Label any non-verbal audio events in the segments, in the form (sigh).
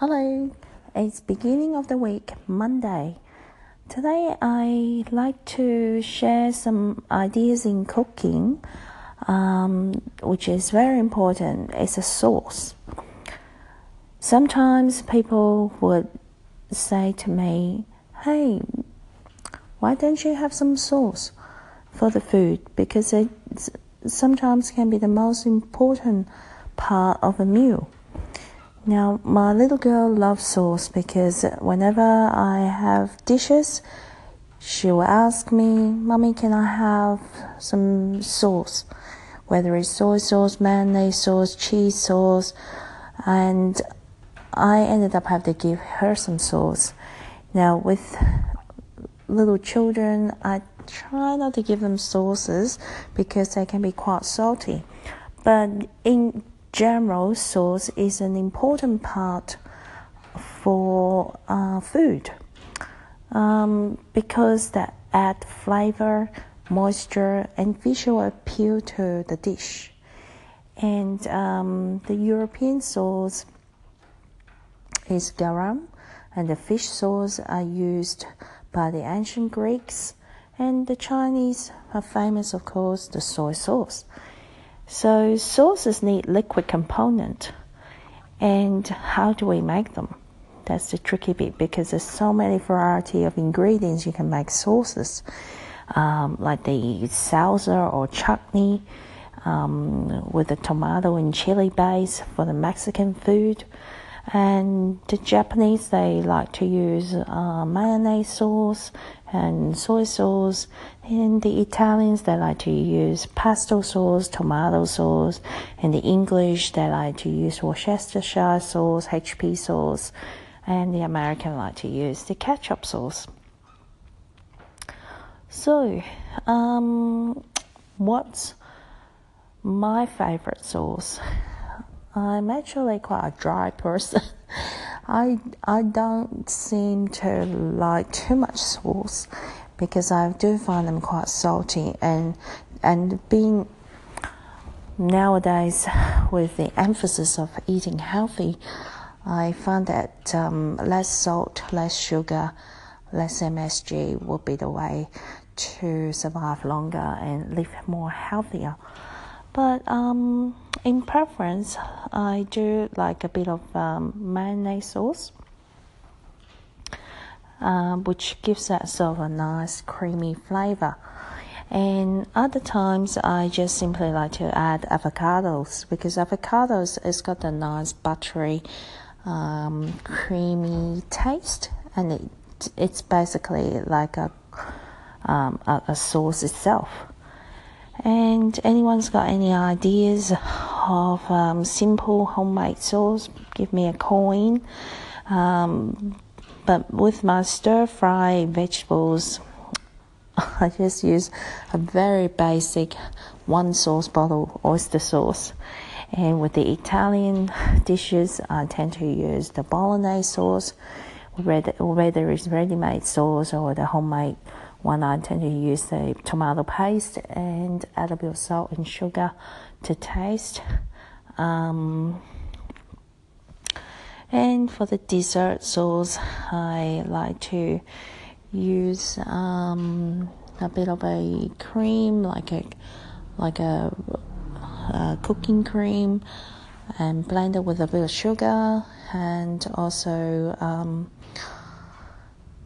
Hello, it's beginning of the week, Monday. Today I like to share some ideas in cooking, um, which is very important. It's a sauce. Sometimes people would say to me, "Hey, why don't you have some sauce for the food? Because it sometimes can be the most important part of a meal." Now, my little girl loves sauce because whenever I have dishes, she will ask me, Mommy, can I have some sauce? Whether it's soy sauce, mayonnaise sauce, cheese sauce, and I ended up having to give her some sauce. Now, with little children, I try not to give them sauces because they can be quite salty. But in general, sauce is an important part for uh, food um, because that add flavor, moisture, and visual appeal to the dish. And um, the European sauce is garum, and the fish sauce are used by the ancient Greeks, and the Chinese are famous, of course, the soy sauce. So sauces need liquid component. And how do we make them? That's the tricky bit because there's so many variety of ingredients you can make sauces, um, like the salsa or chutney um, with the tomato and chili base for the Mexican food. And the Japanese, they like to use uh, mayonnaise sauce and soy sauce. And the Italians, they like to use pesto sauce, tomato sauce. And the English, they like to use Worcestershire sauce, HP sauce. And the American like to use the ketchup sauce. So, um, what's my favorite sauce? I'm actually quite a dry person. (laughs) I I don't seem to like too much sauce because I do find them quite salty and and being nowadays with the emphasis of eating healthy, I find that um, less salt, less sugar, less MSG would be the way to survive longer and live more healthier. But um, in preference, I do like a bit of um, mayonnaise sauce, um, which gives that sort of a nice creamy flavor. And other times, I just simply like to add avocados because avocados has got a nice buttery, um, creamy taste, and it, it's basically like a, um, a, a sauce itself. And anyone's got any ideas of um, simple homemade sauce? Give me a coin. Um, but with my stir fry vegetables, (laughs) I just use a very basic one sauce bottle oyster sauce. And with the Italian dishes, I tend to use the bolognese sauce, whether, it's ready made sauce or the homemade one, I tend to use the tomato paste and add a bit of salt and sugar to taste. Um, and for the dessert sauce, I like to use um, a bit of a cream, like a like a, a, cooking cream, and blend it with a bit of sugar and also um,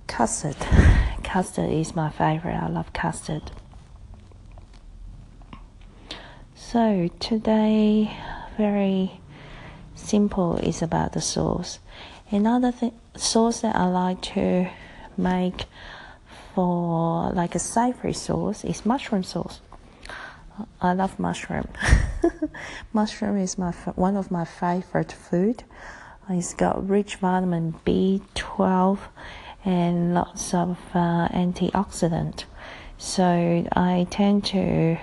custard (laughs) custard is my favorite. I love custard. So today, very simple is about the sauce. Another thing, sauce that I like to make for like a savory sauce is mushroom sauce. I love mushroom. (laughs) mushroom is my one of my favorite food. It's got rich vitamin B12 and lots of uh, antioxidant. So I tend to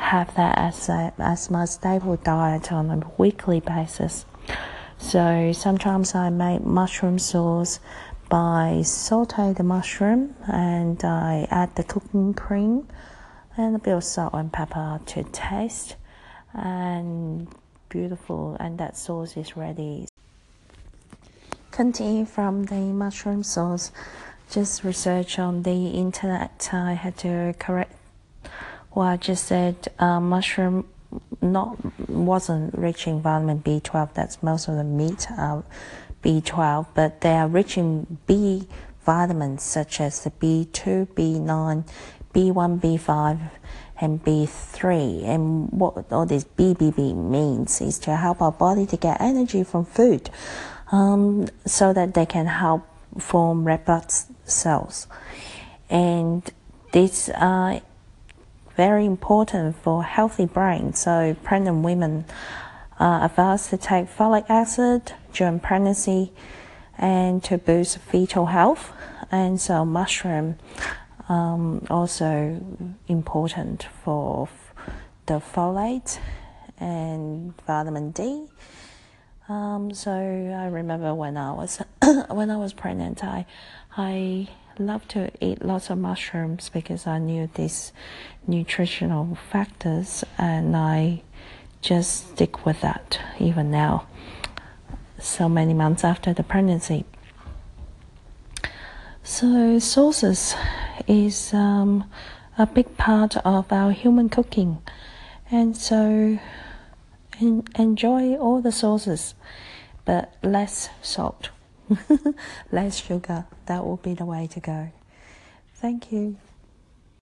have that as a, as my staple diet on a weekly basis. So sometimes I make mushroom sauce by saute the mushroom and I add the cooking cream and a bit of salt and pepper to taste and beautiful and that sauce is ready 20 from the mushroom sauce. Just research on the internet. I had to correct what I just said. Uh, mushroom not wasn't rich in vitamin B12. That's most of the meat are B12, but they are rich in B vitamins such as the B2, B9, B1, B5, and B3. And what all this BBB means is to help our body to get energy from food um, so that they can help form red blood cells. And these are very important for healthy brain. So pregnant women are advised to take folic acid during pregnancy and to boost fetal health. And so mushroom um, also important for the folate and vitamin D. Um, so I remember when I was (coughs) when I was pregnant, I I love to eat lots of mushrooms because I knew these nutritional factors, and I just stick with that even now. So many months after the pregnancy. So sauces is um, a big part of our human cooking, and so en- enjoy all the sauces, but less salt, (laughs) less sugar. That will be the way to go. Thank you.